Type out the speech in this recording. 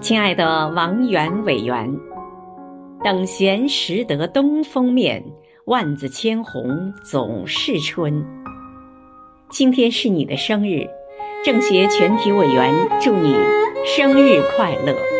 亲爱的王源委员等闲识得东风面万紫千红总是春。今天是你的生日政协全体委员祝你生日快乐。